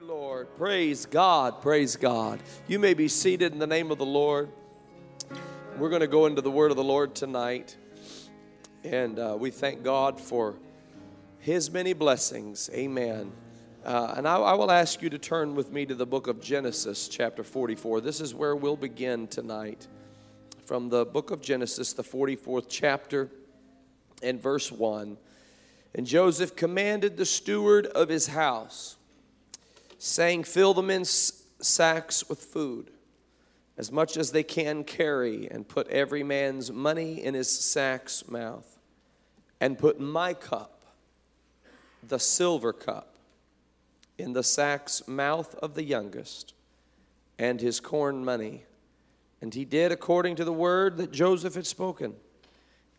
you, Lord. Praise God. Praise God. You may be seated in the name of the Lord. We're going to go into the word of the Lord tonight. And uh, we thank God for his many blessings. Amen. Uh, and I, I will ask you to turn with me to the book of Genesis, chapter 44. This is where we'll begin tonight. From the book of Genesis, the 44th chapter, and verse 1. And Joseph commanded the steward of his house saying, Fill the men's sacks with food, as much as they can carry, and put every man's money in his sack's mouth, and put my cup, the silver cup, in the sack's mouth of the youngest, and his corn money. And he did according to the word that Joseph had spoken.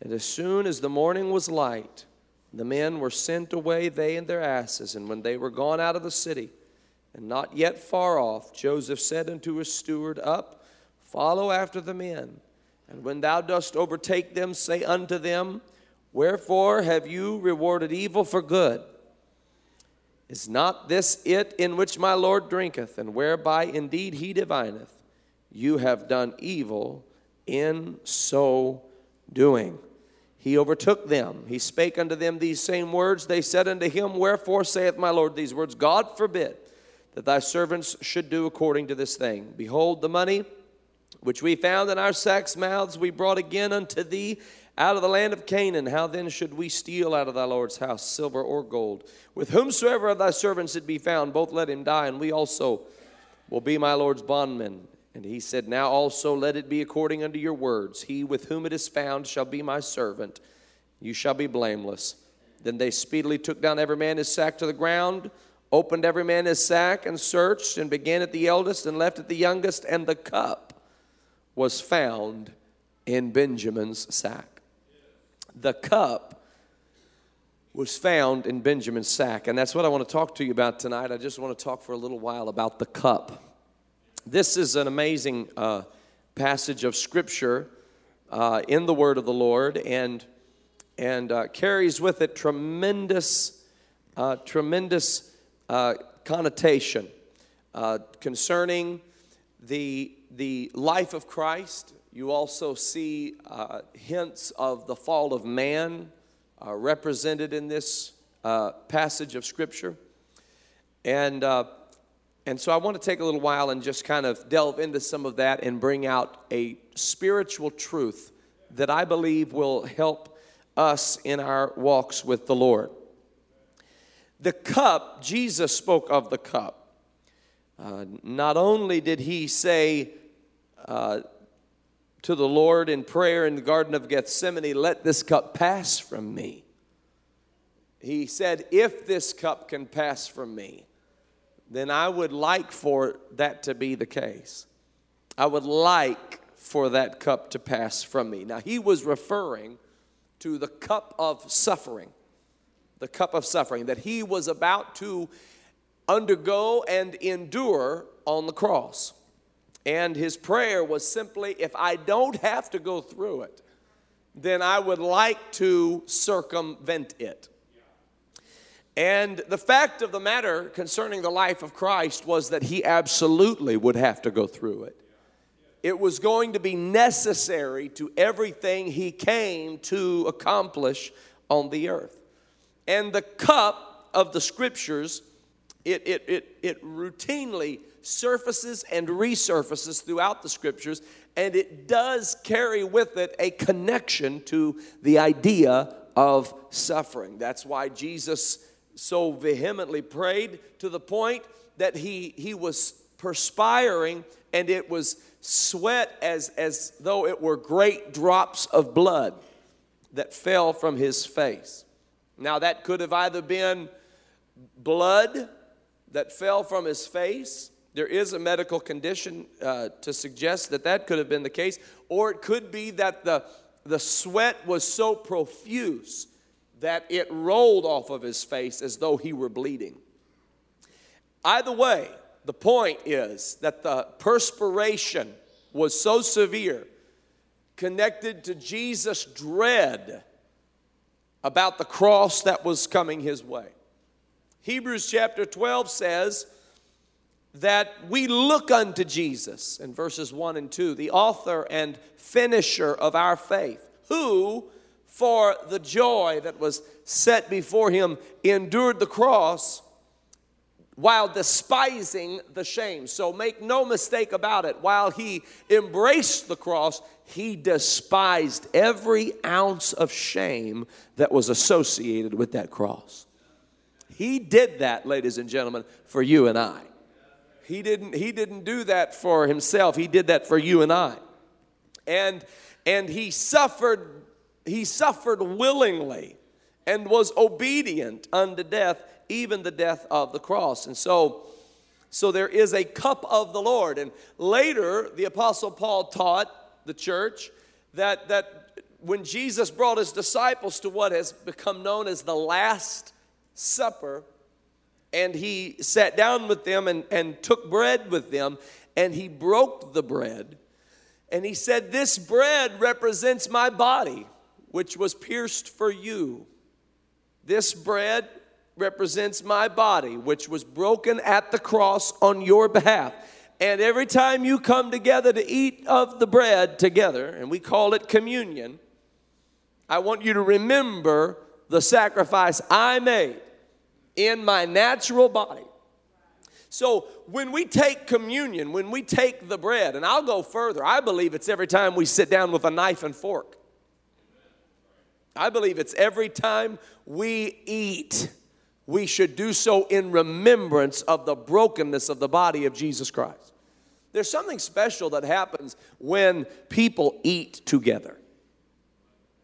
And as soon as the morning was light, the men were sent away, they and their asses. And when they were gone out of the city, and not yet far off, Joseph said unto his steward, Up, follow after the men. And when thou dost overtake them, say unto them, Wherefore have you rewarded evil for good? Is not this it in which my Lord drinketh, and whereby indeed he divineth? You have done evil in so doing. He overtook them. He spake unto them these same words. They said unto him, Wherefore saith my Lord these words? God forbid that thy servants should do according to this thing. Behold, the money which we found in our sacks' mouths we brought again unto thee out of the land of Canaan. How then should we steal out of thy Lord's house silver or gold? With whomsoever of thy servants it be found, both let him die, and we also will be my Lord's bondmen. And he said, Now also let it be according unto your words. He with whom it is found shall be my servant. You shall be blameless. Then they speedily took down every man his sack to the ground opened every man his sack and searched and began at the eldest and left at the youngest and the cup was found in benjamin's sack. The cup was found in benjamin's sack and that's what i want to talk to you about tonight. I just want to talk for a little while about the cup. This is an amazing uh, passage of scripture uh, in the word of the lord and and uh, carries with it tremendous uh, tremendous uh, connotation uh, concerning the, the life of Christ. You also see uh, hints of the fall of man uh, represented in this uh, passage of Scripture. And, uh, and so I want to take a little while and just kind of delve into some of that and bring out a spiritual truth that I believe will help us in our walks with the Lord. The cup, Jesus spoke of the cup. Uh, not only did he say uh, to the Lord in prayer in the Garden of Gethsemane, Let this cup pass from me. He said, If this cup can pass from me, then I would like for that to be the case. I would like for that cup to pass from me. Now, he was referring to the cup of suffering the cup of suffering that he was about to undergo and endure on the cross. And his prayer was simply if I don't have to go through it, then I would like to circumvent it. And the fact of the matter concerning the life of Christ was that he absolutely would have to go through it. It was going to be necessary to everything he came to accomplish on the earth. And the cup of the scriptures, it, it, it, it routinely surfaces and resurfaces throughout the scriptures, and it does carry with it a connection to the idea of suffering. That's why Jesus so vehemently prayed to the point that he, he was perspiring and it was sweat as, as though it were great drops of blood that fell from his face. Now, that could have either been blood that fell from his face. There is a medical condition uh, to suggest that that could have been the case. Or it could be that the, the sweat was so profuse that it rolled off of his face as though he were bleeding. Either way, the point is that the perspiration was so severe, connected to Jesus' dread about the cross that was coming his way. Hebrews chapter 12 says that we look unto Jesus in verses 1 and 2, the author and finisher of our faith, who, for the joy that was set before him, endured the cross while despising the shame. So make no mistake about it. While he embraced the cross, he despised every ounce of shame that was associated with that cross. He did that, ladies and gentlemen, for you and I. He didn't, he didn't do that for himself, he did that for you and I. And, and he suffered, he suffered willingly and was obedient unto death even the death of the cross. And so, so there is a cup of the Lord. And later, the Apostle Paul taught the church that, that when Jesus brought his disciples to what has become known as the Last Supper, and he sat down with them and, and took bread with them, and he broke the bread. And he said, This bread represents my body, which was pierced for you. This bread represents my body, which was broken at the cross on your behalf. And every time you come together to eat of the bread together, and we call it communion, I want you to remember the sacrifice I made in my natural body. So when we take communion, when we take the bread, and I'll go further, I believe it's every time we sit down with a knife and fork. I believe it's every time we eat we should do so in remembrance of the brokenness of the body of Jesus Christ. There's something special that happens when people eat together.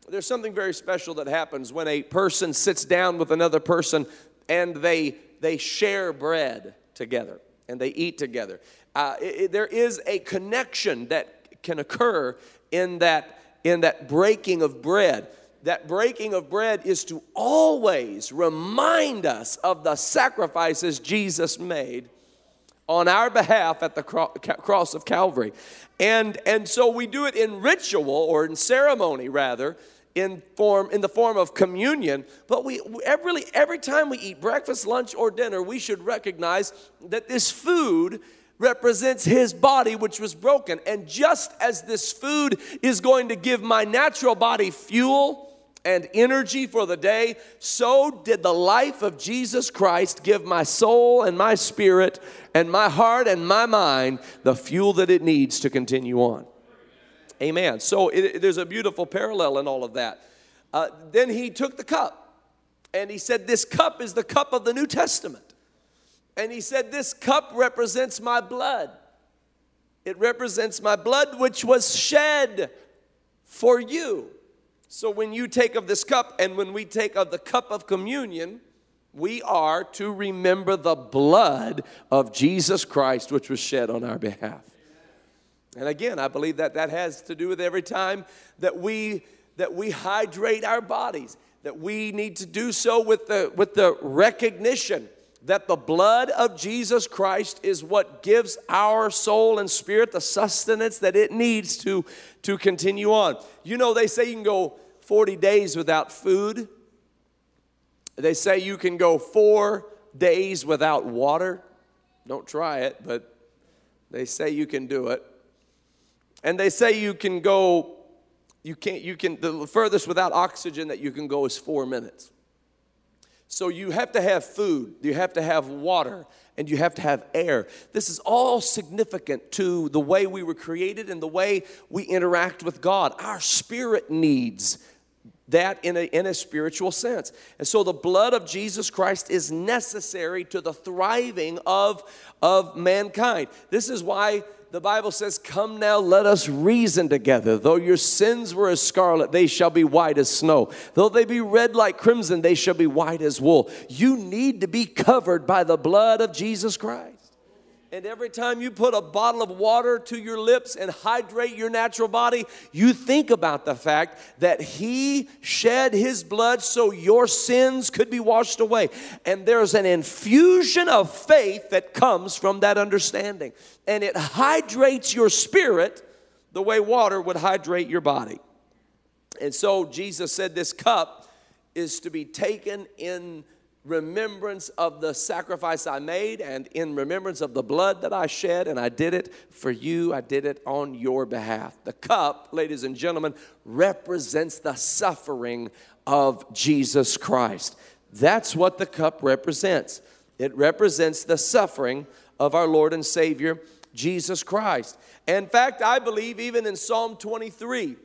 There's something very special that happens when a person sits down with another person and they, they share bread together and they eat together. Uh, it, it, there is a connection that can occur in that, in that breaking of bread that breaking of bread is to always remind us of the sacrifices Jesus made on our behalf at the cross of Calvary. And, and so we do it in ritual or in ceremony rather, in form in the form of communion but we every, every time we eat breakfast lunch or dinner we should recognize that this food represents his body which was broken and just as this food is going to give my natural body fuel and energy for the day, so did the life of Jesus Christ give my soul and my spirit and my heart and my mind the fuel that it needs to continue on. Amen. So it, there's a beautiful parallel in all of that. Uh, then he took the cup and he said, This cup is the cup of the New Testament. And he said, This cup represents my blood. It represents my blood, which was shed for you. So when you take of this cup and when we take of the cup of communion, we are to remember the blood of Jesus Christ, which was shed on our behalf. And again, I believe that that has to do with every time that we that we hydrate our bodies, that we need to do so with the with the recognition that the blood of Jesus Christ is what gives our soul and spirit the sustenance that it needs to, to continue on. You know, they say you can go 40 days without food, they say you can go four days without water. Don't try it, but they say you can do it. And they say you can go, you can't, you can, the furthest without oxygen that you can go is four minutes. So you have to have food, you have to have water, and you have to have air. This is all significant to the way we were created and the way we interact with God. Our spirit needs that in a, in a spiritual sense. And so the blood of Jesus Christ is necessary to the thriving of, of mankind. This is why the Bible says, Come now, let us reason together. Though your sins were as scarlet, they shall be white as snow. Though they be red like crimson, they shall be white as wool. You need to be covered by the blood of Jesus Christ. And every time you put a bottle of water to your lips and hydrate your natural body, you think about the fact that He shed His blood so your sins could be washed away. And there's an infusion of faith that comes from that understanding. And it hydrates your spirit the way water would hydrate your body. And so Jesus said this cup is to be taken in remembrance of the sacrifice I made and in remembrance of the blood that I shed, and I did it for you. I did it on your behalf. The cup, ladies and gentlemen, represents the suffering of Jesus Christ. That's what the cup represents. It represents the suffering of our Lord and Savior, Jesus Christ. In fact, I believe even in Psalm 23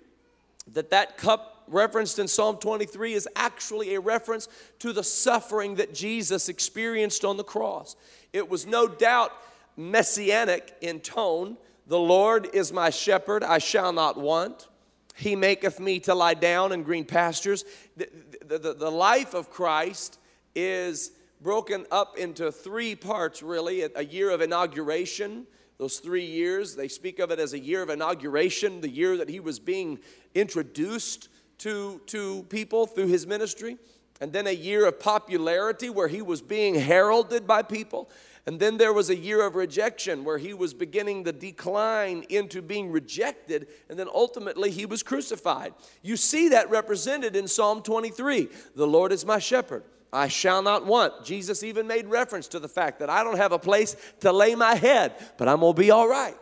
that that cup referenced in Psalm 23 is actually a reference to the suffering that Jesus experienced on the cross. It was no doubt messianic in tone. The Lord is my shepherd, I shall not want. He maketh me to lie down in green pastures. The, the, the, the life of Christ is broken up into three parts, really a year of inauguration. Those three years, they speak of it as a year of inauguration, the year that he was being introduced to, to people through his ministry. And then a year of popularity where he was being heralded by people. And then there was a year of rejection where he was beginning the decline into being rejected. And then ultimately he was crucified. You see that represented in Psalm 23 The Lord is my shepherd. I shall not want. Jesus even made reference to the fact that I don't have a place to lay my head, but I'm going to be all right.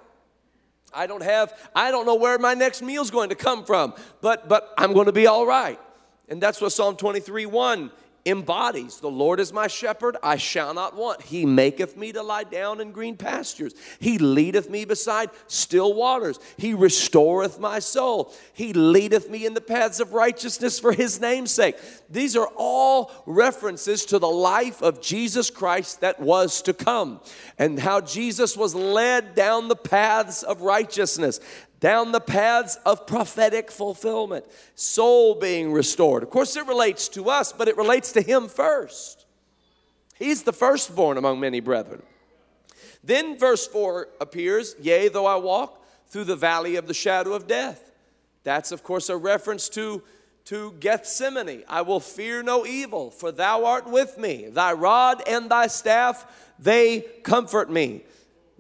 I don't have, I don't know where my next meal's going to come from, but but I'm going to be all right. And that's what Psalm 23 1 embodies the Lord is my shepherd, I shall not want. He maketh me to lie down in green pastures. He leadeth me beside still waters. He restoreth my soul. He leadeth me in the paths of righteousness for his name's sake. These are all references to the life of Jesus Christ that was to come and how Jesus was led down the paths of righteousness down the paths of prophetic fulfillment, soul being restored. Of course, it relates to us, but it relates to him first. He's the firstborn among many brethren. Then verse 4 appears Yea, though I walk through the valley of the shadow of death. That's, of course, a reference to, to Gethsemane. I will fear no evil, for thou art with me. Thy rod and thy staff, they comfort me.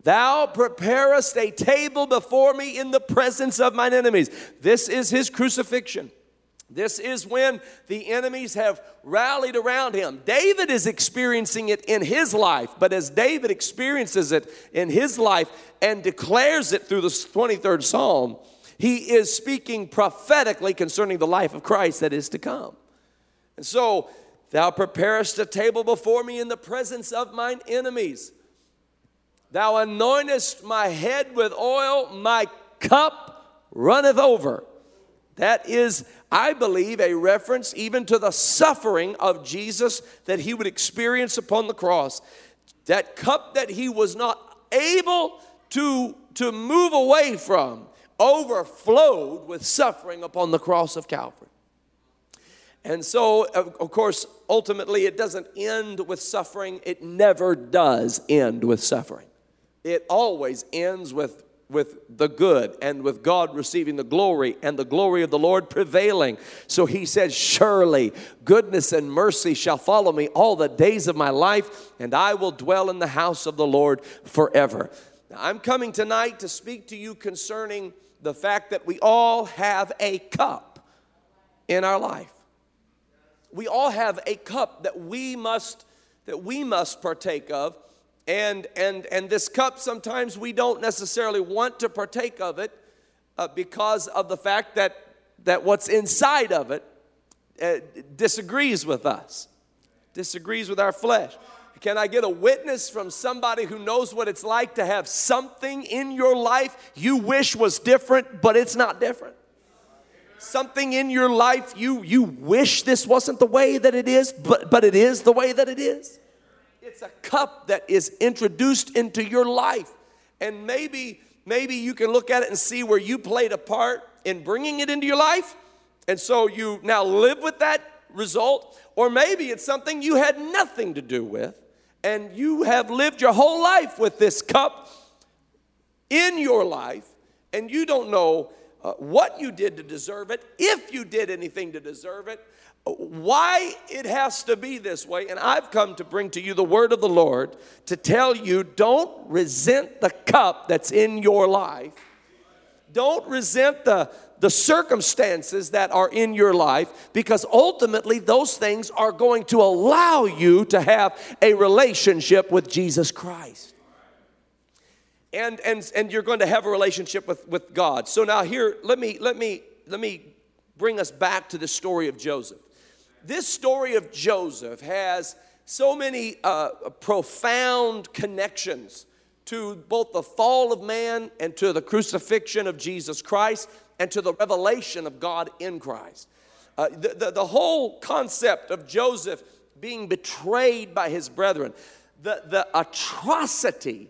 Thou preparest a table before me in the presence of mine enemies. This is his crucifixion. This is when the enemies have rallied around him. David is experiencing it in his life, but as David experiences it in his life and declares it through the 23rd Psalm, he is speaking prophetically concerning the life of Christ that is to come. And so, thou preparest a table before me in the presence of mine enemies. Thou anointest my head with oil, my cup runneth over. That is, I believe, a reference even to the suffering of Jesus that he would experience upon the cross. That cup that he was not able to, to move away from overflowed with suffering upon the cross of Calvary. And so, of course, ultimately, it doesn't end with suffering. It never does end with suffering it always ends with with the good and with God receiving the glory and the glory of the Lord prevailing. So he says, Surely goodness and mercy shall follow me all the days of my life, and I will dwell in the house of the Lord forever. Now, I'm coming tonight to speak to you concerning the fact that we all have a cup in our life. We all have a cup that we must that we must partake of and, and, and this cup, sometimes we don't necessarily want to partake of it uh, because of the fact that, that what's inside of it uh, disagrees with us, disagrees with our flesh. Can I get a witness from somebody who knows what it's like to have something in your life you wish was different, but it's not different? Something in your life you, you wish this wasn't the way that it is, but, but it is the way that it is? It's a cup that is introduced into your life. And maybe, maybe you can look at it and see where you played a part in bringing it into your life. And so you now live with that result. Or maybe it's something you had nothing to do with. And you have lived your whole life with this cup in your life. And you don't know uh, what you did to deserve it, if you did anything to deserve it why it has to be this way. And I've come to bring to you the word of the Lord to tell you don't resent the cup that's in your life. Don't resent the, the circumstances that are in your life because ultimately those things are going to allow you to have a relationship with Jesus Christ. And, and, and you're going to have a relationship with, with God. So now here, let me, let, me, let me bring us back to the story of Joseph. This story of Joseph has so many uh, profound connections to both the fall of man and to the crucifixion of Jesus Christ and to the revelation of God in Christ. Uh, the, the, the, whole concept of Joseph being betrayed by his brethren, the, the atrocity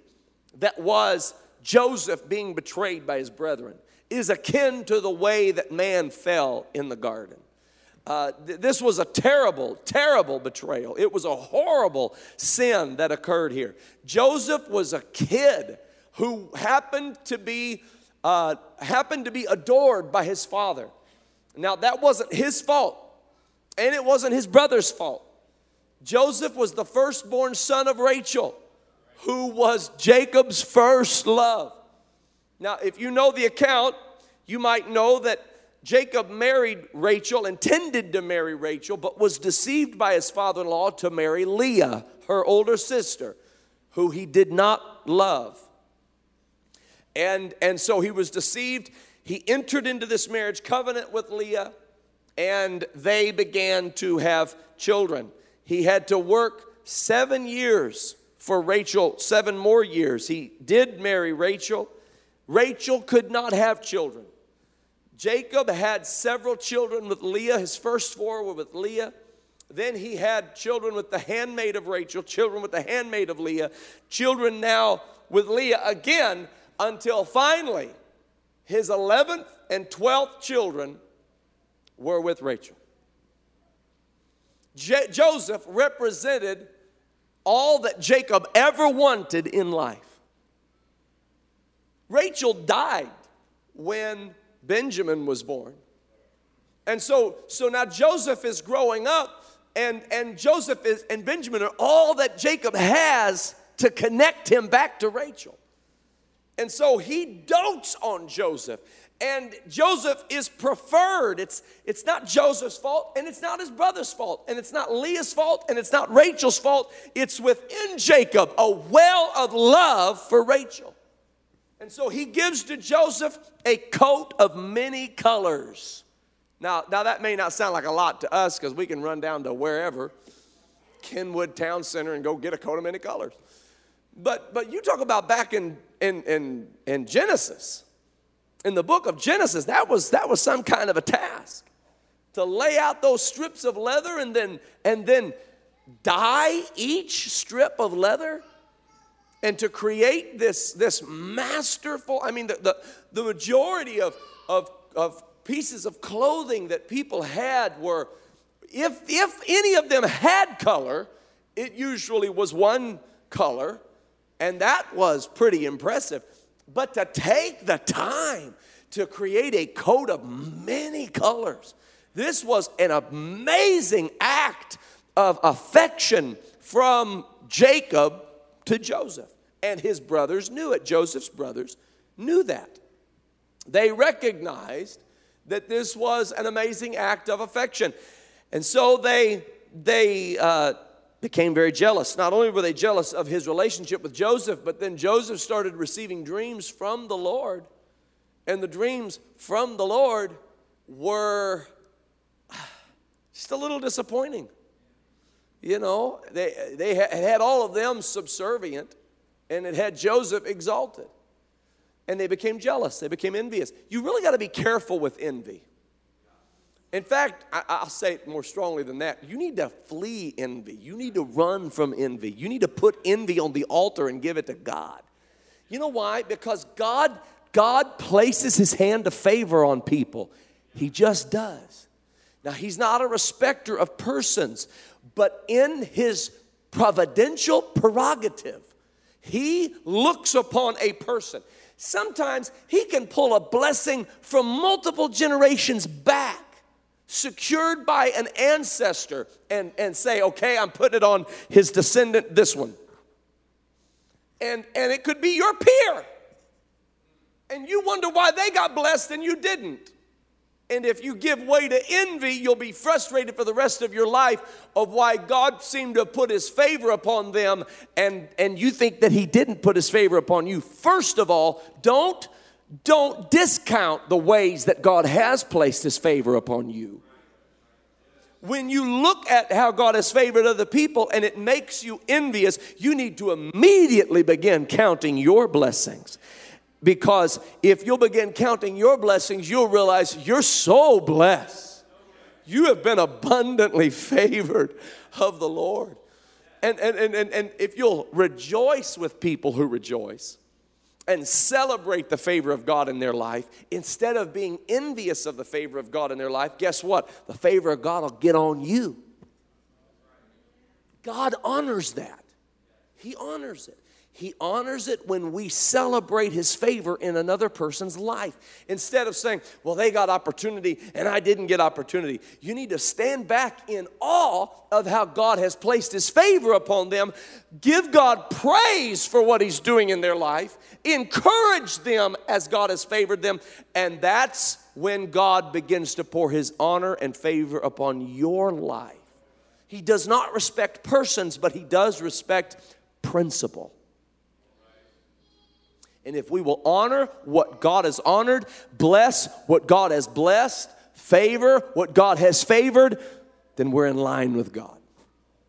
that was Joseph being betrayed by his brethren, is akin to the way that man fell in the garden. Uh, th- this was a terrible, terrible betrayal. It was a horrible sin that occurred here. Joseph was a kid who happened to be uh, happened to be adored by his father. Now, that wasn't his fault, and it wasn't his brother's fault. Joseph was the firstborn son of Rachel, who was Jacob's first love. Now, if you know the account, you might know that Jacob married Rachel, intended to marry Rachel, but was deceived by his father in law to marry Leah, her older sister, who he did not love. And, and so he was deceived. He entered into this marriage covenant with Leah, and they began to have children. He had to work seven years for Rachel, seven more years. He did marry Rachel. Rachel could not have children. Jacob had several children with Leah. His first four were with Leah. Then he had children with the handmaid of Rachel, children with the handmaid of Leah, children now with Leah again until finally his 11th and 12th children were with Rachel. J- Joseph represented all that Jacob ever wanted in life. Rachel died when Benjamin was born. And so, so now Joseph is growing up, and, and Joseph is, and Benjamin are all that Jacob has to connect him back to Rachel. And so he dotes on Joseph. And Joseph is preferred. It's, it's not Joseph's fault, and it's not his brother's fault, and it's not Leah's fault, and it's not Rachel's fault. It's within Jacob a well of love for Rachel. And so he gives to Joseph a coat of many colors. Now, now that may not sound like a lot to us because we can run down to wherever, Kenwood Town Center, and go get a coat of many colors. But, but you talk about back in, in, in, in Genesis, in the book of Genesis, that was, that was some kind of a task to lay out those strips of leather and then, and then dye each strip of leather and to create this, this masterful, I mean, the, the, the majority of, of, of pieces of clothing that people had were, if, if any of them had color, it usually was one color and that was pretty impressive. But to take the time to create a coat of many colors, this was an amazing act of affection from Jacob to Joseph. And his brothers knew it. Joseph's brothers knew that. They recognized that this was an amazing act of affection. And so they, they, uh, became very jealous. Not only were they jealous of his relationship with Joseph, but then Joseph started receiving dreams from the Lord. And the dreams from the Lord were just a little disappointing. You know, they, they had all of them subservient, and it had Joseph exalted. And they became jealous, they became envious. You really got to be careful with envy. In fact, I, will say it more strongly than that. You need to flee envy. You need to run from envy. You need to put envy on the altar and give it to God. You know why? Because God, God places his hand of favor on people. He just does. Now, he's not a respecter of persons, but in his providential prerogative, he looks upon a person. Sometimes he can pull a blessing from multiple generations back secured by an ancestor and, and say, okay, I'm putting it on his descendant, this one. And, and it could be your peer. And you wonder why they got blessed and you didn't. And if you give way to envy, you'll be frustrated for the rest of your life of why God seemed to put his favor upon them and, and you think that he didn't put his favor upon you. First of all, don't don't discount the ways that God has placed his favor upon you. When you look at how God has favored other people and it makes you envious, you need to immediately begin counting your blessings. Because if you'll begin counting your blessings, you'll realize you're so blessed. You have been abundantly favored of the Lord. And, and, and, and, and if you'll rejoice with people who rejoice and celebrate the favor of God in their life, instead of being envious of the favor of God in their life, guess what? The favor of God will get on you. God honors that. He honors it. He honors it when we celebrate His favor in another person's life. Instead of saying, well, they got opportunity and I didn't get opportunity. You need to stand back in awe of how God has placed His favor upon them. Give God praise for what He's doing in their life. Encourage them as God has favored them. And that's when God begins to pour His honor and favor upon your life. He does not respect persons, but He does respect principle. And if we will honor what God has honored, bless what God has blessed, favor what God has favored, then we're in line with God.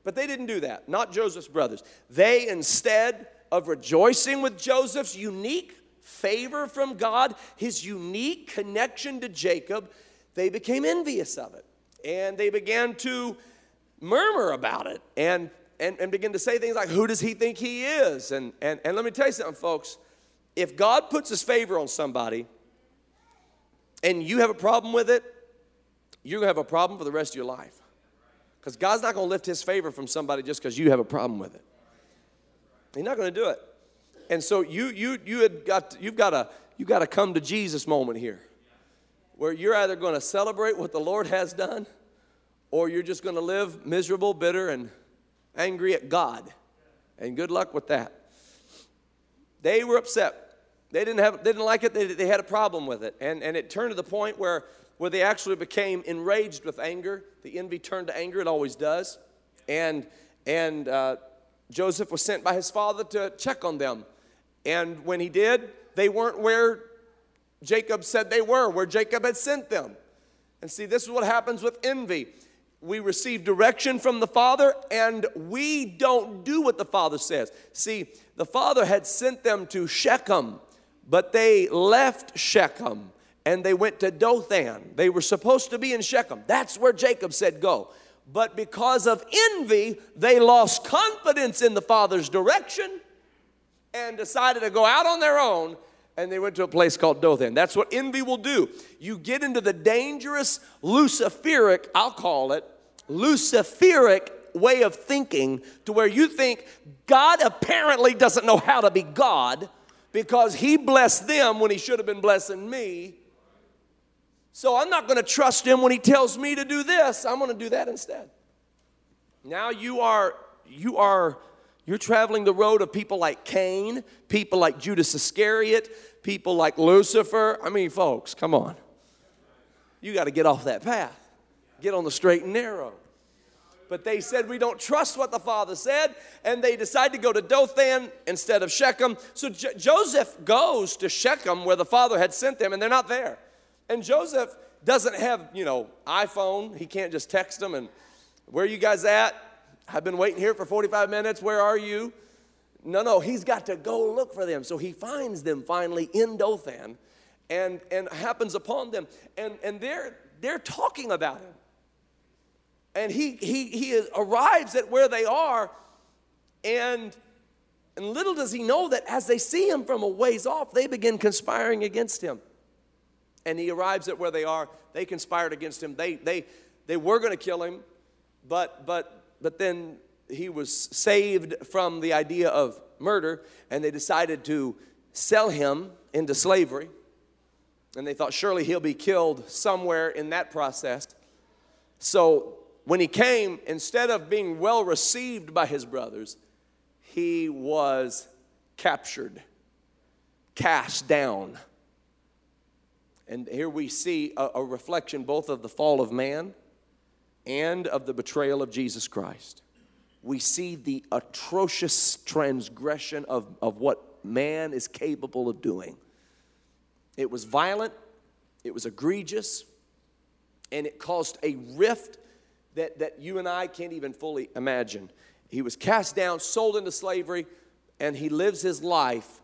But they didn't do that, not Joseph's brothers. They, instead of rejoicing with Joseph's unique favor from God, his unique connection to Jacob, they became envious of it. And they began to murmur about it and, and, and begin to say things like, Who does he think he is? And, and, and let me tell you something, folks if God puts his favor on somebody and you have a problem with it, you're going to have a problem for the rest of your life. Because God's not going to lift his favor from somebody just because you have a problem with it. He's not going to do it. And so you you you had got you've got a you got to come to Jesus moment here. Where you're either going to celebrate what the Lord has done or you're just going to live miserable, bitter and angry at God. And good luck with that. They were upset. They didn't, have, they didn't like it, they, they had a problem with it. And, and it turned to the point where, where they actually became enraged with anger. The envy turned to anger, it always does. And, and uh, Joseph was sent by his father to check on them. And when he did, they weren't where Jacob said they were, where Jacob had sent them. And see, this is what happens with envy. We receive direction from the Father and we don't do what the Father says. See, the father had sent them to Shechem, but they left Shechem and they went to Dothan. They were supposed to be in Shechem. That's where Jacob said, Go. But because of envy, they lost confidence in the father's direction and decided to go out on their own and they went to a place called Dothan. That's what envy will do. You get into the dangerous Luciferic, I'll call it, Luciferic way of thinking to where you think God apparently doesn't know how to be God because He blessed them when He should have been blessing me. So I'm not going to trust Him when He tells me to do this. I'm going to do that instead. Now you are, you are, you're traveling the road of people like Cain, people like Judas Iscariot, people like Lucifer. I mean, folks, come on. You got to get off that path. Get on the straight and narrow. But they said, We don't trust what the father said. And they decide to go to Dothan instead of Shechem. So Joseph goes to Shechem where the father had sent them, and they're not there. And Joseph doesn't have, you know, iPhone. He can't just text them and, Where you guys at? I've been waiting here for 45 minutes. Where are you? No, no, he's got to go look for them. So he finds them finally in Dothan and, and happens upon them. And, and they're, they're talking about him. And he, he, he arrives at where they are, and, and little does he know that as they see him from a ways off, they begin conspiring against him. And he arrives at where they are. They conspired against him. They, they, they were going to kill him, but, but, but then he was saved from the idea of murder, and they decided to sell him into slavery. And they thought surely he'll be killed somewhere in that process. So when he came, instead of being well received by his brothers, he was captured, cast down. And here we see a, a reflection both of the fall of man and of the betrayal of Jesus Christ. We see the atrocious transgression of, of what man is capable of doing. It was violent, it was egregious, and it caused a rift that, that you and I can't even fully imagine. He was cast down, sold into slavery, and he lives his life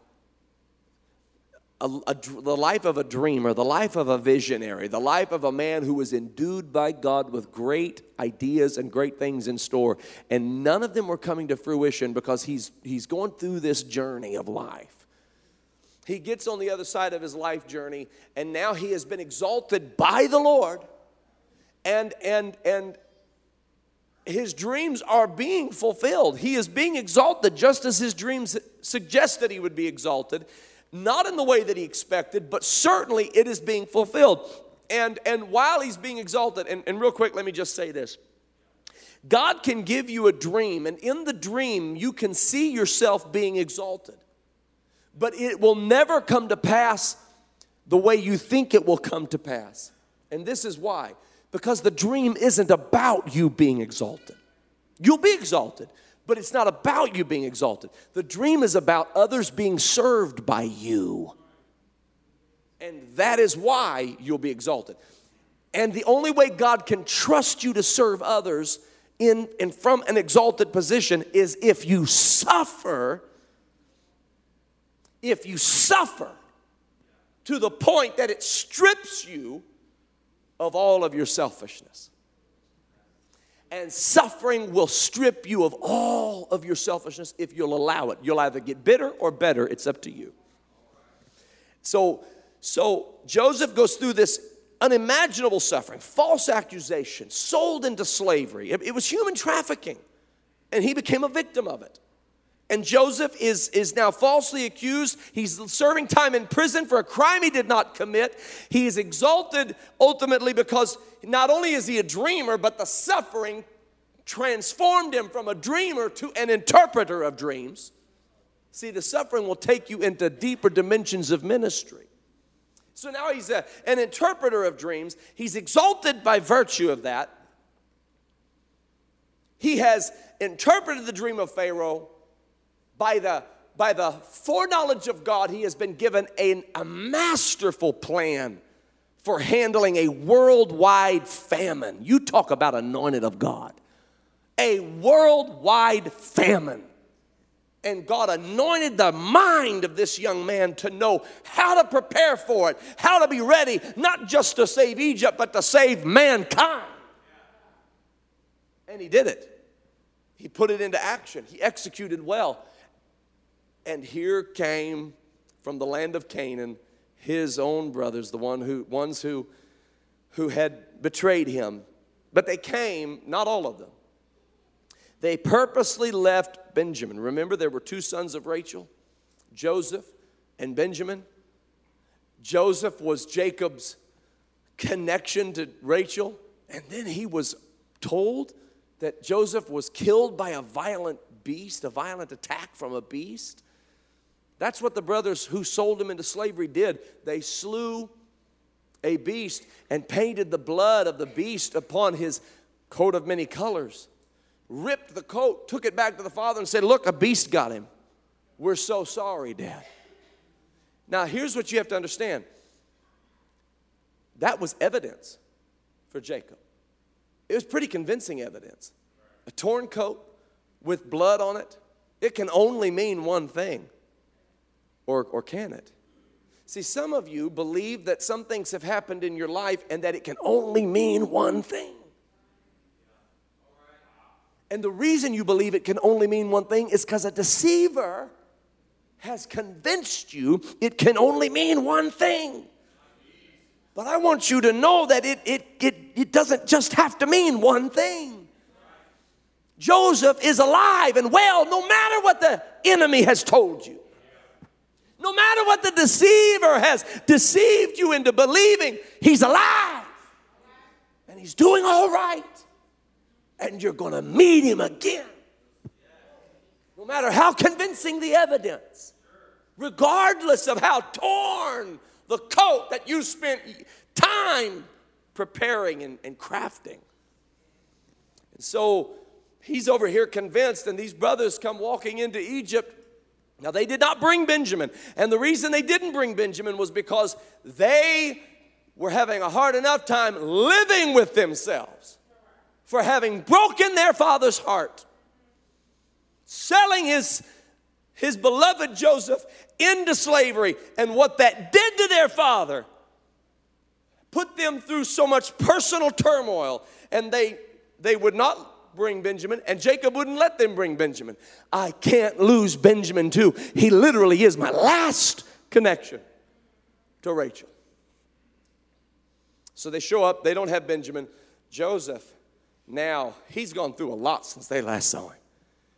a, a, the life of a dreamer, the life of a visionary, the life of a man who was endued by God with great ideas and great things in store. And none of them were coming to fruition because he's, he's going through this journey of life. He gets on the other side of his life journey, and now he has been exalted by the Lord. And, and, and his dreams are being fulfilled. He is being exalted just as his dreams suggest that he would be exalted. Not in the way that he expected, but certainly it is being fulfilled. And, and while he's being exalted, and, and real quick, let me just say this God can give you a dream, and in the dream, you can see yourself being exalted. But it will never come to pass the way you think it will come to pass. And this is why because the dream isn't about you being exalted. You'll be exalted, but it's not about you being exalted. The dream is about others being served by you. And that is why you'll be exalted. And the only way God can trust you to serve others in and from an exalted position is if you suffer if you suffer to the point that it strips you of all of your selfishness. And suffering will strip you of all of your selfishness if you'll allow it. You'll either get bitter or better, it's up to you. So, so Joseph goes through this unimaginable suffering, false accusation, sold into slavery. It, it was human trafficking, and he became a victim of it. And Joseph is, is now falsely accused. He's serving time in prison for a crime he did not commit. He is exalted ultimately because not only is he a dreamer, but the suffering transformed him from a dreamer to an interpreter of dreams. See, the suffering will take you into deeper dimensions of ministry. So now he's a, an interpreter of dreams. He's exalted by virtue of that. He has interpreted the dream of Pharaoh by the by the foreknowledge of God, he has been given a, a masterful plan for handling a worldwide famine. You talk about anointed of God. A worldwide famine. And God anointed the mind of this young man to know how to prepare for it, how to be ready, not just to save Egypt, but to save mankind. And he did it. He put it into action, he executed well. And here came from the land of Canaan his own brothers, the one who, ones who, who had betrayed him. But they came, not all of them. They purposely left Benjamin. Remember, there were two sons of Rachel, Joseph and Benjamin. Joseph was Jacob's connection to Rachel, and then he was told that Joseph was killed by a violent beast, a violent attack from a beast. That's what the brothers who sold him into slavery did. They slew a beast and painted the blood of the beast upon his coat of many colors. Ripped the coat, took it back to the father, and said, Look, a beast got him. We're so sorry, Dad. Now, here's what you have to understand that was evidence for Jacob. It was pretty convincing evidence. A torn coat with blood on it, it can only mean one thing or, or can it? See, some of you believe that some things have happened in your life and that it can only mean one thing. And the reason you believe it can only mean one thing is because a deceiver has convinced you it can only mean one thing. But I want you to know that it, it, it, it doesn't just have to mean one thing. Joseph is alive and well no matter what the enemy has told you. No matter what the deceiver has deceived you into believing, he's alive and he's doing all right. And you're going to meet him again. No matter how convincing the evidence, regardless of how torn the coat that you spent time preparing and, and crafting. And so he's over here convinced, and these brothers come walking into Egypt. Now, they did not bring Benjamin. And the reason they didn't bring Benjamin was because they were having a hard enough time living with themselves for having broken their father's heart, selling his, his beloved Joseph into slavery. And what that did to their father put them through so much personal turmoil, and they, they would not bring Benjamin, and Jacob wouldn't let them bring Benjamin. I can't lose Benjamin, too. He literally is my last connection to Rachel. So they show up, they don't have Benjamin. Joseph, now, he's gone through a lot since they last saw him.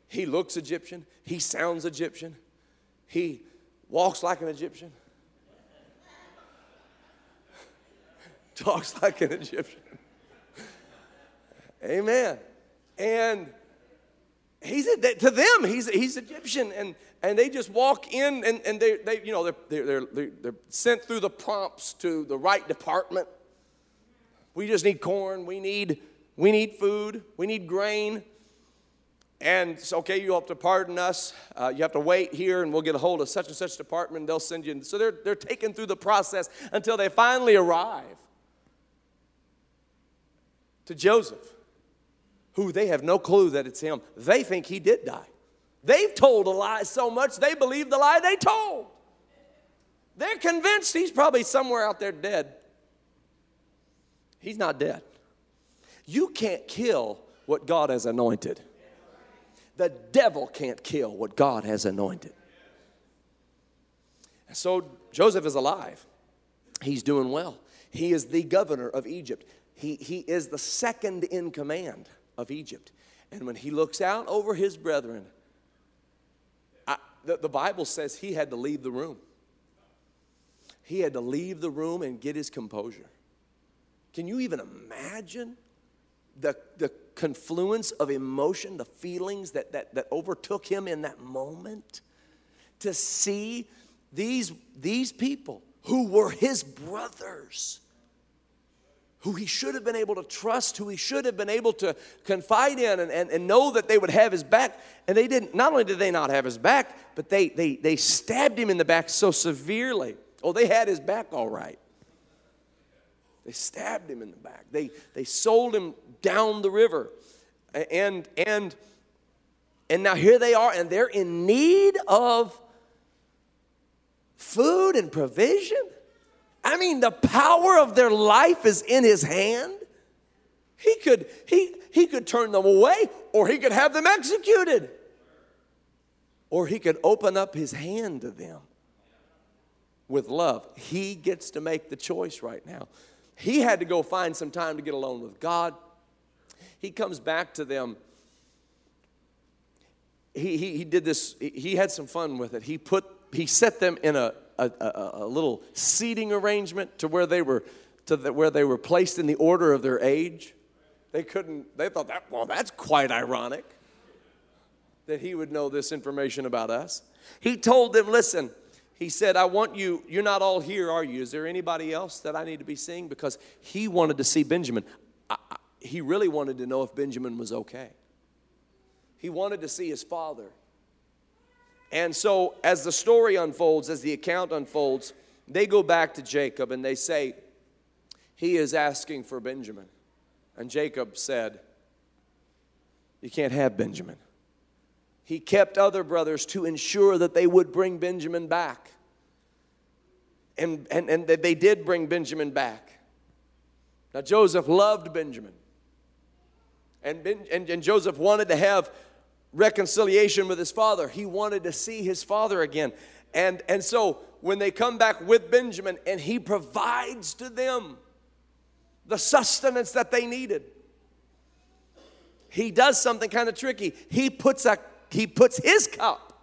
He looks Egyptian, he sounds Egyptian, he walks like an Egyptian, talks like an Egyptian. Amen. And he's to them, he's, he's Egyptian. And, and they just walk in and, and they, they, you know, they're, they're, they're, they're sent through the prompts to the right department. We just need corn. We need, we need food. We need grain. And it's okay, you have to pardon us. Uh, you have to wait here, and we'll get a hold of such and such department, and they'll send you. So they're, they're taken through the process until they finally arrive to Joseph, who they have no clue that it's him. They think he did die. They've told a lie so much they believe the lie they told. They're convinced he's probably somewhere out there dead. He's not dead. You can't kill what God has anointed. The devil can't kill what God has anointed. So Joseph is alive. He's doing well. He is the governor of Egypt. He, he is the second in command of Egypt. And when he looks out over his brethren, I, the, the Bible says he had to leave the room. He had to leave the room and get his composure. Can you even imagine the, the confluence of emotion, the feelings that, that, that overtook him in that moment? To see these, these people who were his brothers, who he should have been able to trust, who he should have been able to confide in and, and, and know that they would have his back. And they didn't, not only did they not have his back, but they, they, they stabbed him in the back so severely. Oh, they had his back all right. They stabbed him in the back. They, they sold him down the river. And, and, and now here they are, and they're in need of food and provision. I mean, the power of their life is in his hand. He could, he, he could turn them away, or he could have them executed, or he could open up his hand to them with love. He gets to make the choice right now. He had to go find some time to get alone with God. He comes back to them. He, he, he did this, he had some fun with it. He put, he set them in a, a, a, a little seating arrangement to where they were, to the, where they were placed in the order of their age. They couldn't, they thought that, well, that's quite ironic that he would know this information about us. He told them, listen, he said, I want you, you're not all here, are you? Is there anybody else that I need to be seeing? Because he wanted to see Benjamin. I, I, he really wanted to know if Benjamin was okay. He wanted to see his father. And so, as the story unfolds, as the account unfolds, they go back to Jacob and they say, He is asking for Benjamin. And Jacob said, You can't have Benjamin he kept other brothers to ensure that they would bring Benjamin back. And, and, and they did bring Benjamin back. Now, Joseph loved Benjamin. And, ben, and, and Joseph wanted to have reconciliation with his father. He wanted to see his father again. And, and so when they come back with Benjamin and he provides to them the sustenance that they needed, he does something kind of tricky. He puts a he puts his cup,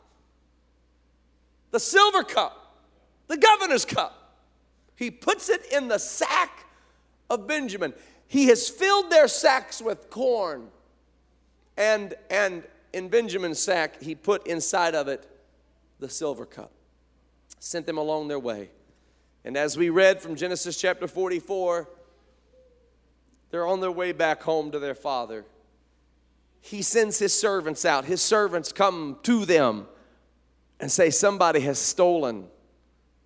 the silver cup, the governor's cup, he puts it in the sack of Benjamin. He has filled their sacks with corn. And, and in Benjamin's sack, he put inside of it the silver cup. Sent them along their way. And as we read from Genesis chapter 44, they're on their way back home to their father. He sends his servants out. His servants come to them and say, Somebody has stolen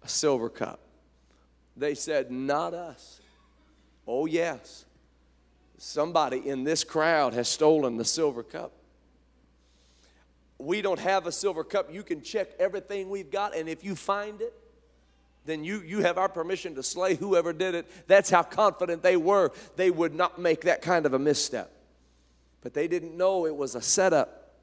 a silver cup. They said, Not us. Oh, yes. Somebody in this crowd has stolen the silver cup. We don't have a silver cup. You can check everything we've got, and if you find it, then you, you have our permission to slay whoever did it. That's how confident they were. They would not make that kind of a misstep. But they didn't know it was a setup.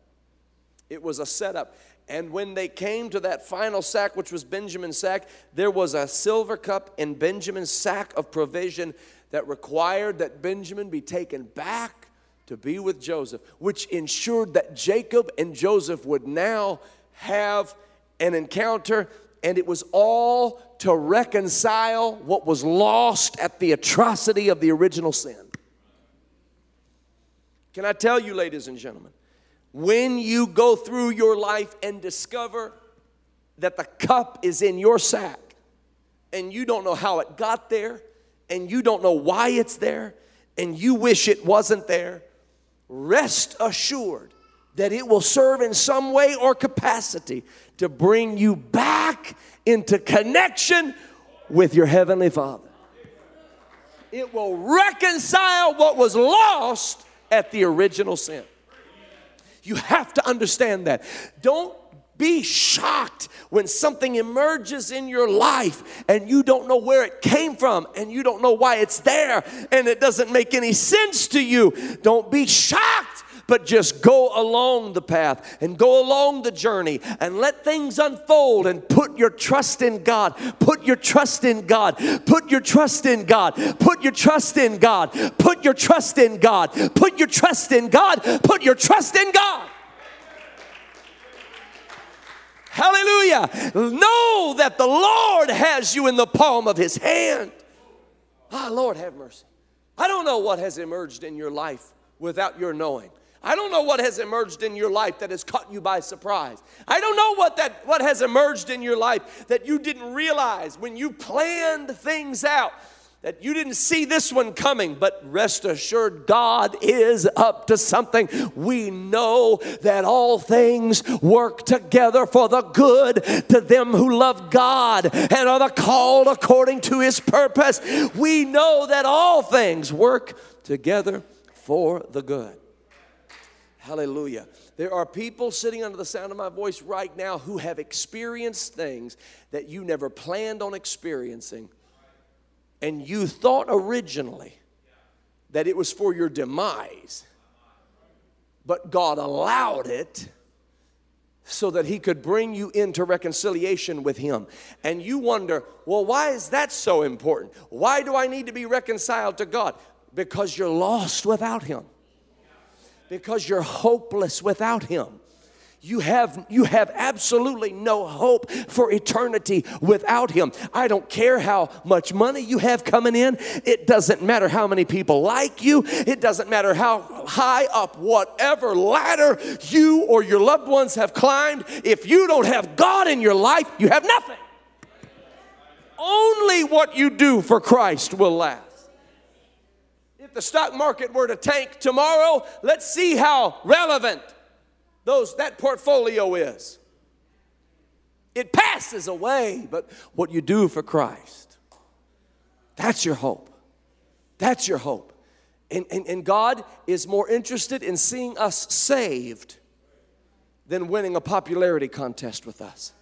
It was a setup. And when they came to that final sack, which was Benjamin's sack, there was a silver cup in Benjamin's sack of provision that required that Benjamin be taken back to be with Joseph, which ensured that Jacob and Joseph would now have an encounter and it was all to reconcile what was lost at the atrocity of the original sin. Can I tell you, ladies and gentlemen, when you go through your life and discover that the cup is in your sack and you don't know how it got there and you don't know why it's there and you wish it wasn't there, rest assured that it will serve in some way or capacity to bring you back into connection with your Heavenly Father. It will reconcile what was lost at the original sin. You have to understand that. Don't be shocked when something emerges in your life and you don't know where it came from and you don't know why it's there and it doesn't make any sense to you. Don't be shocked but just go along the path and go along the journey and let things unfold and put your trust in God. Put your trust in God. Put your trust in God. Put your trust in God. Put your trust in God. Put your trust in God. Put your trust in God. Hallelujah. Know that the Lord has you in the palm of his hand. Ah, Lord, have mercy. I don't know what has emerged in your life without your knowing. I don't know what has emerged in your life that has caught you by surprise. I don't know what that what has emerged in your life that you didn't realize when you planned things out that you didn't see this one coming, but rest assured, God is up to something. We know that all things work together for the good to them who love God and are the called according to his purpose. We know that all things work together for the good. Hallelujah. There are people sitting under the sound of my voice right now who have experienced things that you never planned on experiencing. And you thought originally that it was for your demise, but God allowed it so that He could bring you into reconciliation with Him. And you wonder, well, why is that so important? Why do I need to be reconciled to God? Because you're lost without Him because you're hopeless without him you have you have absolutely no hope for eternity without him. I don't care how much money you have coming in. It doesn't matter how many people like you. It doesn't matter how high up whatever ladder you or your loved ones have climbed. If you don't have god in your life you have nothing. Only what you do for christ will last. If the stock market were to tank tomorrow, let's see how relevant those that portfolio is. It passes away, but what you do for Christ, that's your hope. That's your hope. And, and, and God is more interested in seeing us saved than winning a popularity contest with us.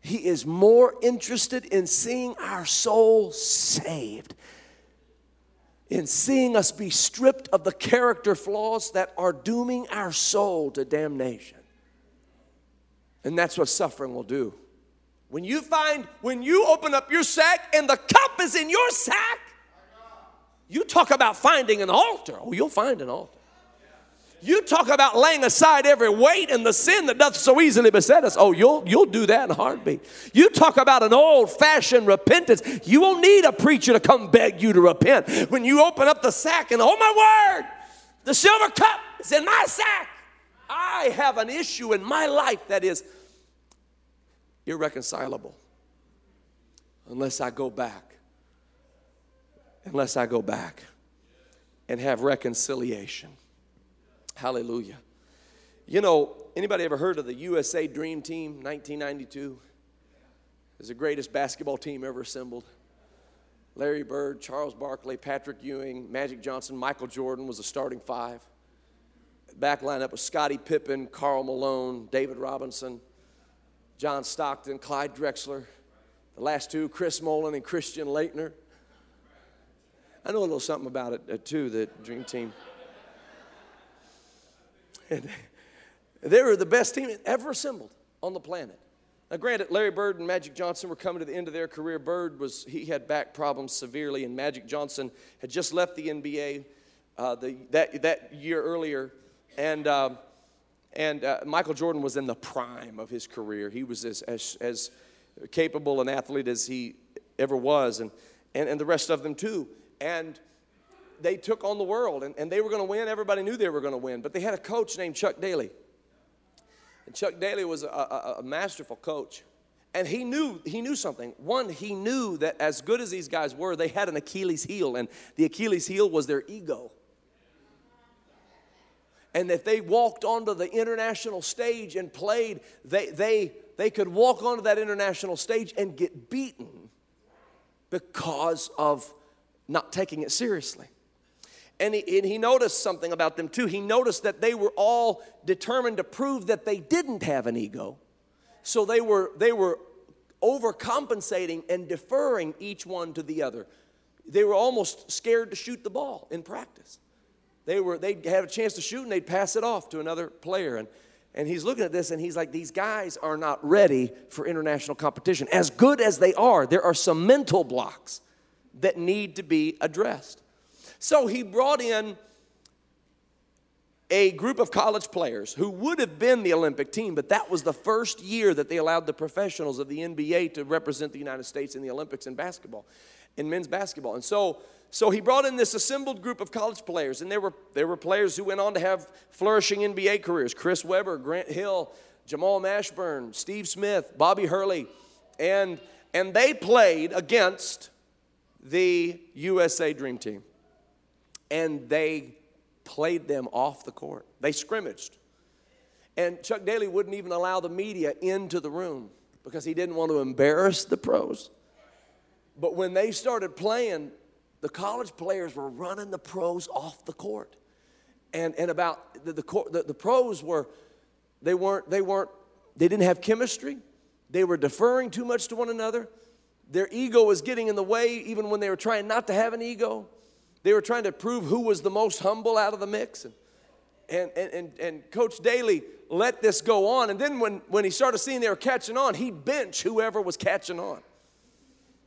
He is more interested in seeing our soul saved in seeing us be stripped of the character flaws that are dooming our soul to damnation. And that's what suffering will do. When you find, when you open up your sack and the cup is in your sack, you talk about finding an altar. Oh, you'll find an altar. You talk about laying aside every weight and the sin that doth so easily beset us. Oh, you'll, you'll do that in a heartbeat. You talk about an old fashioned repentance. You won't need a preacher to come beg you to repent. When you open up the sack and, oh my word, the silver cup is in my sack. I have an issue in my life that is irreconcilable. unless I go back. Unless I go back and have reconciliation. Hallelujah. You know, anybody ever heard of the USA Dream Team 1992? It's the greatest basketball team ever assembled. Larry Bird, Charles Barkley, Patrick Ewing, Magic Johnson, Michael Jordan was the starting five. Back lineup was Scottie Pippen, Karl Malone, David Robinson, John Stockton, Clyde Drexler. The last two, Chris Mullin and Christian Laettner. I know a little something about it uh, too, the Dream Team. They were the best team ever assembled on the planet. Now, granted, Larry Bird and Magic Johnson were coming to the end of their career. Bird was he had back problems severely, and Magic Johnson had just left the NBA uh, the, that that year earlier, and. Uh, and uh, Michael Jordan was in the prime of his career. He was as, as, as capable an athlete as he ever was, and, and, and the rest of them too. And they took on the world, and, and they were going to win. Everybody knew they were going to win, but they had a coach named Chuck Daly. And Chuck Daly was a, a, a masterful coach. And he knew, he knew something. One, he knew that as good as these guys were, they had an Achilles heel, and the Achilles heel was their ego. And if they walked onto the international stage and played, they, they, they could walk onto that international stage and get beaten because of not taking it seriously. And he, and he, noticed something about them too. He noticed that they were all determined to prove that they didn't have an ego. So they were, they were overcompensating and deferring each one to the other. They were almost scared to shoot the ball in practice. They were, they'd have a chance to shoot and they'd pass it off to another player. And, and he's looking at this and he's like, these guys are not ready for international competition. As good as they are, there are some mental blocks that need to be addressed. So he brought in a group of college players who would have been the Olympic team, but that was the first year that they allowed the professionals of the NBA to represent the United States in the Olympics in basketball, in men's basketball. And so, so he brought in this assembled group of college players, and there were, there were players who went on to have flourishing NBA careers Chris Webber, Grant Hill, Jamal Mashburn, Steve Smith, Bobby Hurley, and, and they played against the USA Dream Team. And they played them off the court. They scrimmaged. And Chuck Daly wouldn't even allow the media into the room because he didn't want to embarrass the pros. But when they started playing, the college players were running the pros off the court. And, and about the, the, the, the pros were, they weren't, they weren't, they didn't have chemistry. They were deferring too much to one another. Their ego was getting in the way even when they were trying not to have an ego. They were trying to prove who was the most humble out of the mix. And, and, and, and Coach Daly let this go on. And then when, when he started seeing they were catching on, he'd bench whoever was catching on.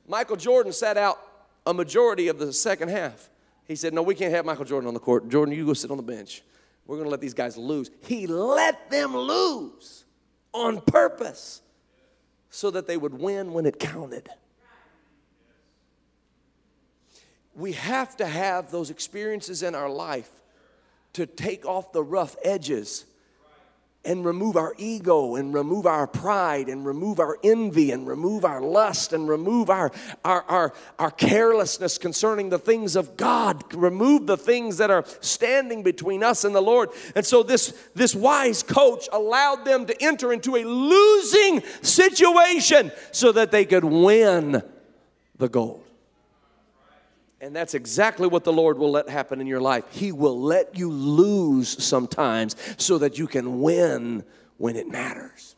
Michael Jordan sat out a majority of the second half. He said, No, we can't have Michael Jordan on the court. Jordan, you go sit on the bench. We're going to let these guys lose. He let them lose on purpose so that they would win when it counted we have to have those experiences in our life to take off the rough edges and remove our ego and remove our pride and remove our envy and remove our lust and remove our, our, our, our carelessness concerning the things of God. Remove the things that are standing between us and the Lord. And so this, this wise coach allowed them to enter into a losing situation so that they could win the gold. And that's exactly what the Lord will let happen in your life. He will let you lose sometimes so that you can win when it matters.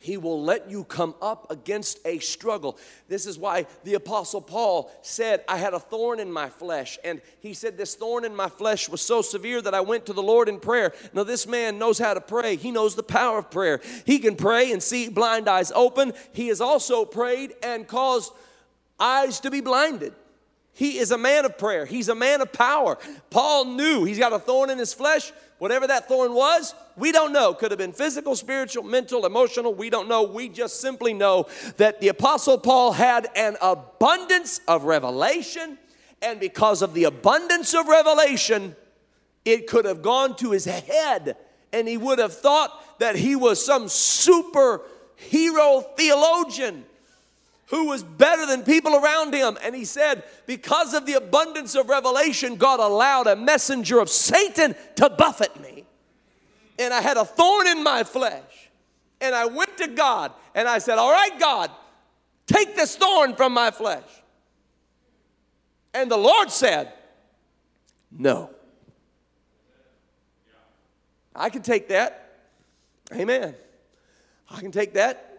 He will let you come up against a struggle. This is why the Apostle Paul said, I had a thorn in my flesh. And he said, This thorn in my flesh was so severe that I went to the Lord in prayer. Now, this man knows how to pray, he knows the power of prayer. He can pray and see blind eyes open. He has also prayed and caused eyes to be blinded. He is a man of prayer. He's a man of power. Paul knew he's got a thorn in his flesh. Whatever that thorn was, we don't know. Could have been physical, spiritual, mental, emotional. We don't know. We just simply know that the Apostle Paul had an abundance of revelation. And because of the abundance of revelation, it could have gone to his head. And he would have thought that he was some super hero theologian who was better than people around him. And he said, Because of the abundance of revelation, God allowed a messenger of Satan to buffet me. And I had a thorn in my flesh. And I went to God and I said, All right, God, take this thorn from my flesh. And the Lord said, No. I can take that. Amen. I can take that.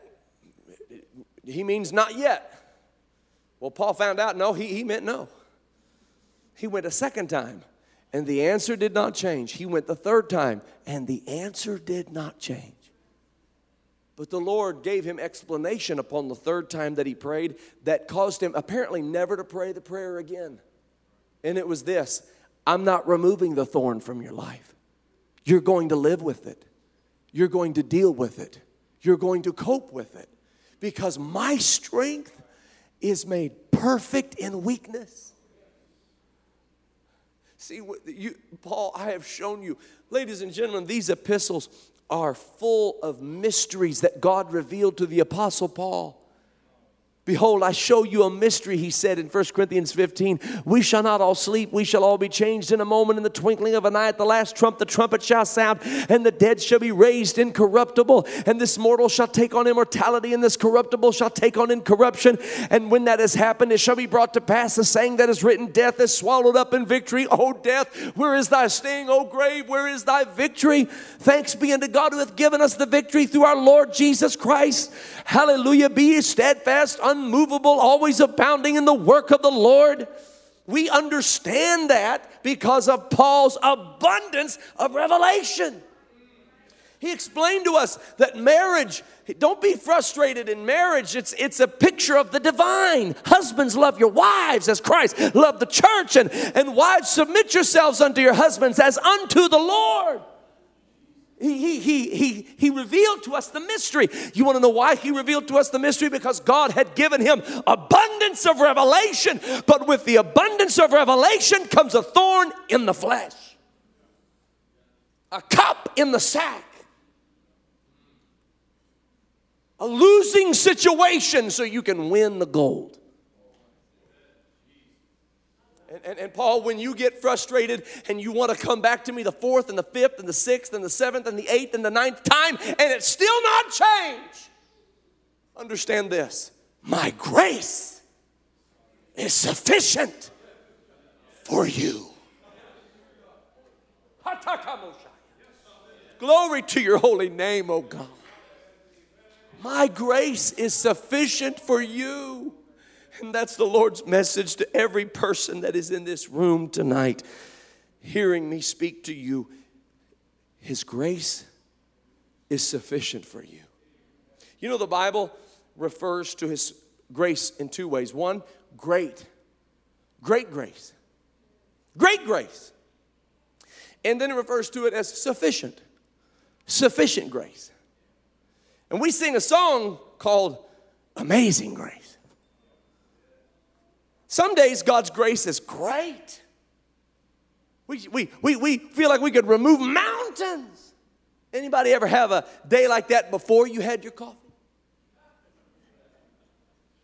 He means not yet. Well, Paul found out no, he, he meant no. He went a second time, and the answer did not change. He went the third time, and the answer did not change. But the Lord gave him explanation upon the third time that he prayed that caused him apparently never to pray the prayer again. And it was this I'm not removing the thorn from your life. You're going to live with it, you're going to deal with it, you're going to cope with it because my strength is made perfect in weakness. See, you, Paul, I have shown you, ladies and gentlemen, these epistles are full of mysteries that God revealed to the Apostle Paul. Behold, I show you a mystery, he said in 1 Corinthians 15. We shall not all sleep, we shall all be changed in a moment, in the twinkling of an eye. At the last trump, the trumpet shall sound, and the dead shall be raised incorruptible, and this mortal shall take on immortality, and this corruptible shall take on incorruption. And when that has happened, it shall be brought to pass the saying that is written Death is swallowed up in victory. O death, where is thy sting? O grave, where is thy victory? Thanks be unto God who hath given us the victory through our Lord Jesus Christ. Hallelujah. Be steadfast unmovable, always abounding in the work of the Lord. We understand that because of Paul's abundance of revelation. He explained to us that marriage, don't be frustrated in marriage. It's, it's a picture of the divine. Husbands, love your wives as Christ loved the church, and, and wives, submit yourselves unto your husbands as unto the Lord. He, he, he, he, revealed to us the mystery. You want to know why he revealed to us the mystery? Because God had given him abundance of revelation, but with the abundance of revelation comes a thorn in the flesh, a cup in the sack, a losing situation so you can win the gold. And, and, Paul, when you get frustrated and you want to come back to me the fourth and the fifth and the sixth and the seventh and the eighth and the ninth time and it's still not changed, understand this my grace is sufficient for you. Glory to your holy name, O God. My grace is sufficient for you. And that's the Lord's message to every person that is in this room tonight, hearing me speak to you. His grace is sufficient for you. You know, the Bible refers to His grace in two ways. One, great, great grace, great grace. And then it refers to it as sufficient, sufficient grace. And we sing a song called Amazing Grace. Some days God's grace is great. We, we, we, we feel like we could remove mountains. Anybody ever have a day like that before you had your coffee?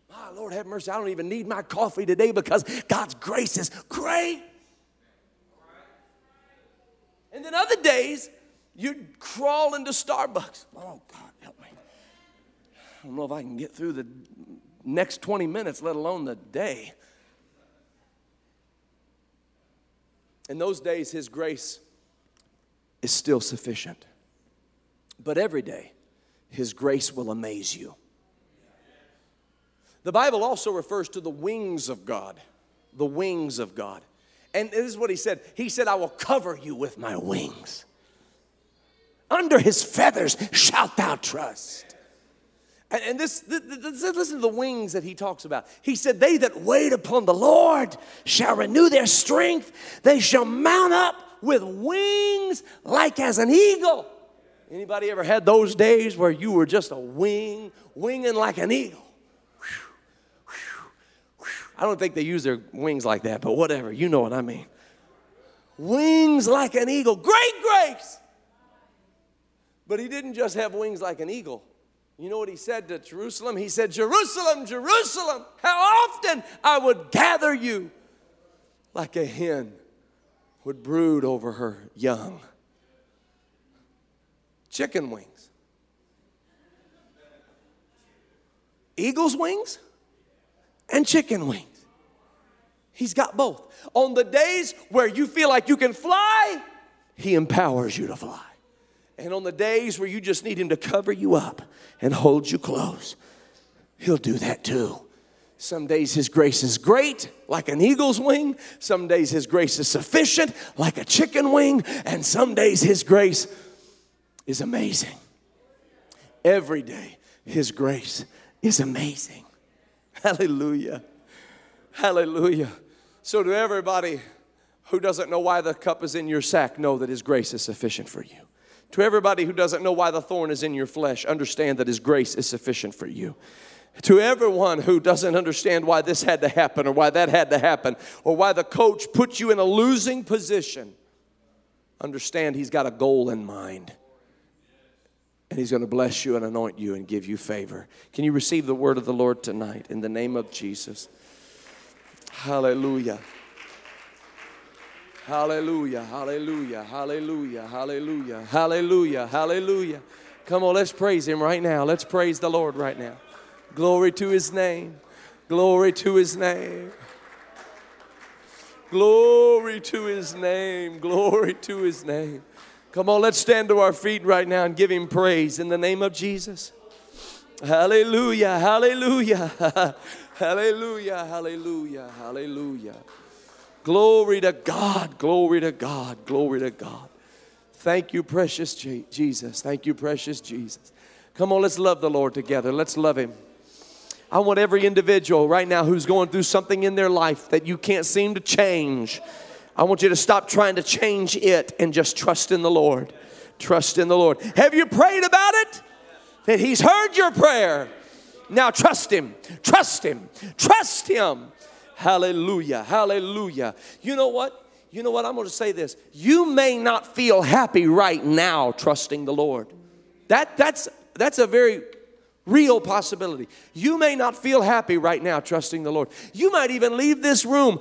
My Lord have mercy, I don't even need my coffee today because God's grace is great. And then other days, you'd crawl into Starbucks. Oh, God, help me. I don't know if I can get through the next 20 minutes, let alone the day. In those days, His grace is still sufficient. But every day, His grace will amaze you. The Bible also refers to the wings of God. The wings of God. And this is what He said He said, I will cover you with my wings. Under His feathers shalt thou trust. And, and this, this, this, listen to the wings that he talks about. He said, They that wait upon the Lord shall renew their strength. They shall mount up with wings like as an eagle. Anybody ever had those days where you were just a wing, winging like an eagle? I don't think they use their wings like that, but whatever, you know what I mean. Wings like an eagle, great grace. But he didn't just have wings like an eagle. You know what he said to Jerusalem? He said, Jerusalem, Jerusalem, how often I would gather you like a hen would brood over her young. Chicken wings. Eagle's wings and chicken wings. He's got both. On the days where you feel like you can fly, He empowers you to fly. And on the days where you just need Him to cover you up and hold you close, He'll do that too. Some days His grace is great, like an eagle's wing. Some days His grace is sufficient, like a chicken wing. And some days His grace is amazing. Every day, His grace is amazing. Hallelujah. Hallelujah. So, to everybody who doesn't know why the cup is in your sack, know that His grace is sufficient for you. To everybody who doesn't know why the thorn is in your flesh, understand that His grace is sufficient for you. To everyone who doesn't understand why this had to happen or why that had to happen or why the coach put you in a losing position, understand He's got a goal in mind. And He's going to bless you and anoint you and give you favor. Can you receive the word of the Lord tonight in the name of Jesus? Hallelujah. Hallelujah, hallelujah, hallelujah, hallelujah, hallelujah, hallelujah. Come on, let's praise Him right now. Let's praise the Lord right now. Glory to His name. Glory to His name. Glory to His name. Glory to His name. Come on, let's stand to our feet right now and give Him praise in the name of Jesus. Hallelujah, hallelujah, hallelujah, hallelujah, hallelujah. Glory to God, glory to God, glory to God. Thank you, precious Jesus. Thank you, precious Jesus. Come on, let's love the Lord together. Let's love Him. I want every individual right now who's going through something in their life that you can't seem to change. I want you to stop trying to change it and just trust in the Lord. Trust in the Lord. Have you prayed about it? That He's heard your prayer. Now trust Him. Trust Him. Trust Him. Hallelujah. Hallelujah. You know what? You know what? I'm going to say this. You may not feel happy right now trusting the Lord. That, that's, that's a very real possibility. You may not feel happy right now trusting the Lord. You might even leave this room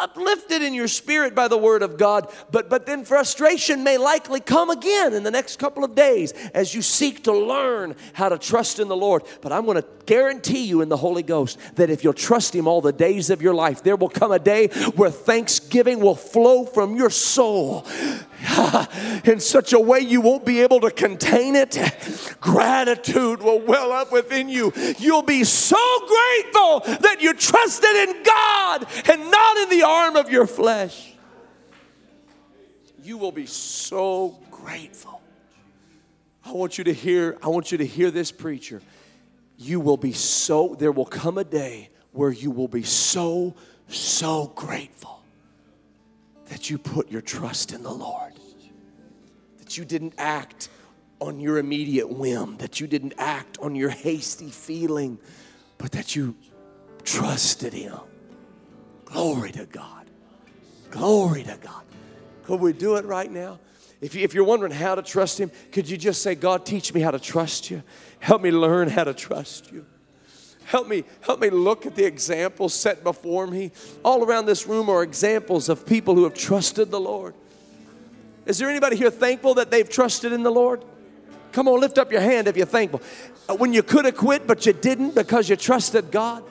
uplifted in your spirit by the word of God, but, but then frustration may likely come again in the next couple of days as you seek to learn how to trust in the Lord. But I'm going to guarantee you in the Holy Ghost that if you'll trust Him all the days of your life, there will come a day where thanksgiving will flow from your soul in such a way you won't be able to contain it. Gratitude will well up within you. You'll be so grateful that you trusted in God and not in the arm of your flesh. You will be so grateful. I want you to hear, I want you to hear this preacher. You will be so, there will come a day where you will be so, so grateful that you put your trust in the Lord. That you didn't act on your immediate whim, that you didn't act on your hasty feeling, but that you trusted Him. Glory to God. Glory to God. Could we do it right now? If, you, you're wondering how to trust Him, could you just say, God, teach me how to trust you? Help me learn how to trust you. Help me, help me look at the examples set before me. All around this room are examples of people who have trusted the Lord. Is there anybody here thankful that they've trusted in the Lord? Come on, lift up your hand if you're thankful. Uh, when you could have quit, but you didn't because you trusted God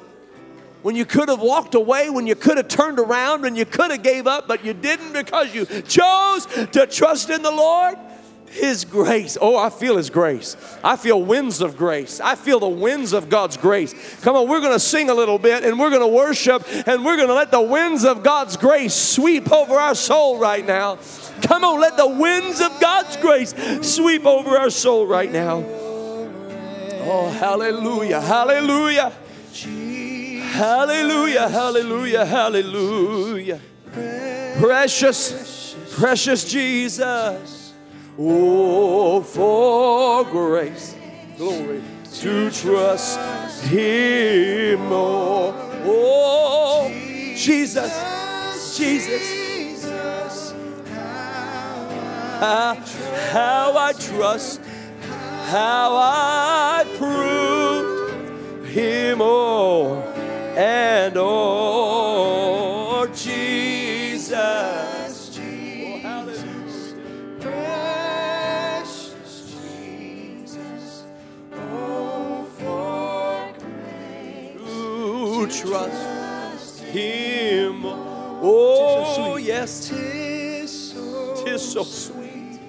when you could have walked away, when you could have turned around, when you could have gave up, but you didn't because you chose to trust in the Lord. His grace. Oh, I feel His grace. I feel winds of grace. I feel the winds of God's grace. Come on, we're going to sing a little bit and we're going to worship and we're going to let the winds of God's grace sweep over our soul right now. Come on, let the winds of God's grace sweep over our soul right now. Oh, hallelujah, hallelujah. Hallelujah, hallelujah, hallelujah. Precious, precious Jesus. Oh, for grace, glory to trust Him more. Oh, Jesus, Jesus. How, how I trust, how I proved him more and oh Jesus. Oh, hallelujah. Precious Jesus, oh, for grace To trust him. Oh, yes, tis so tis so sweet